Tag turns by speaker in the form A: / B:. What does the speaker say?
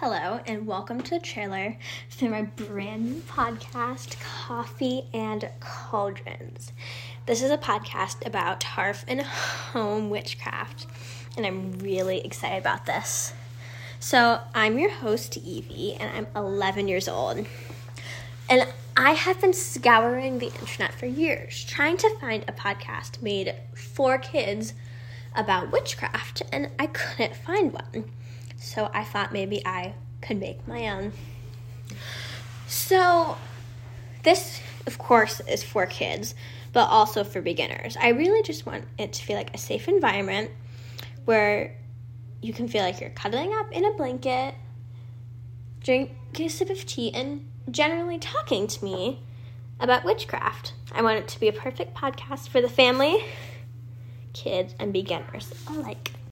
A: Hello, and welcome to the trailer for my brand new podcast, Coffee and Cauldrons. This is a podcast about hearth and home witchcraft, and I'm really excited about this. So, I'm your host, Evie, and I'm 11 years old. And I have been scouring the internet for years, trying to find a podcast made for kids about witchcraft, and I couldn't find one. So I thought maybe I could make my own. So, this, of course, is for kids, but also for beginners. I really just want it to feel like a safe environment where you can feel like you're cuddling up in a blanket, drinking a sip of tea, and generally talking to me about witchcraft. I want it to be a perfect podcast for the family, kids, and beginners alike.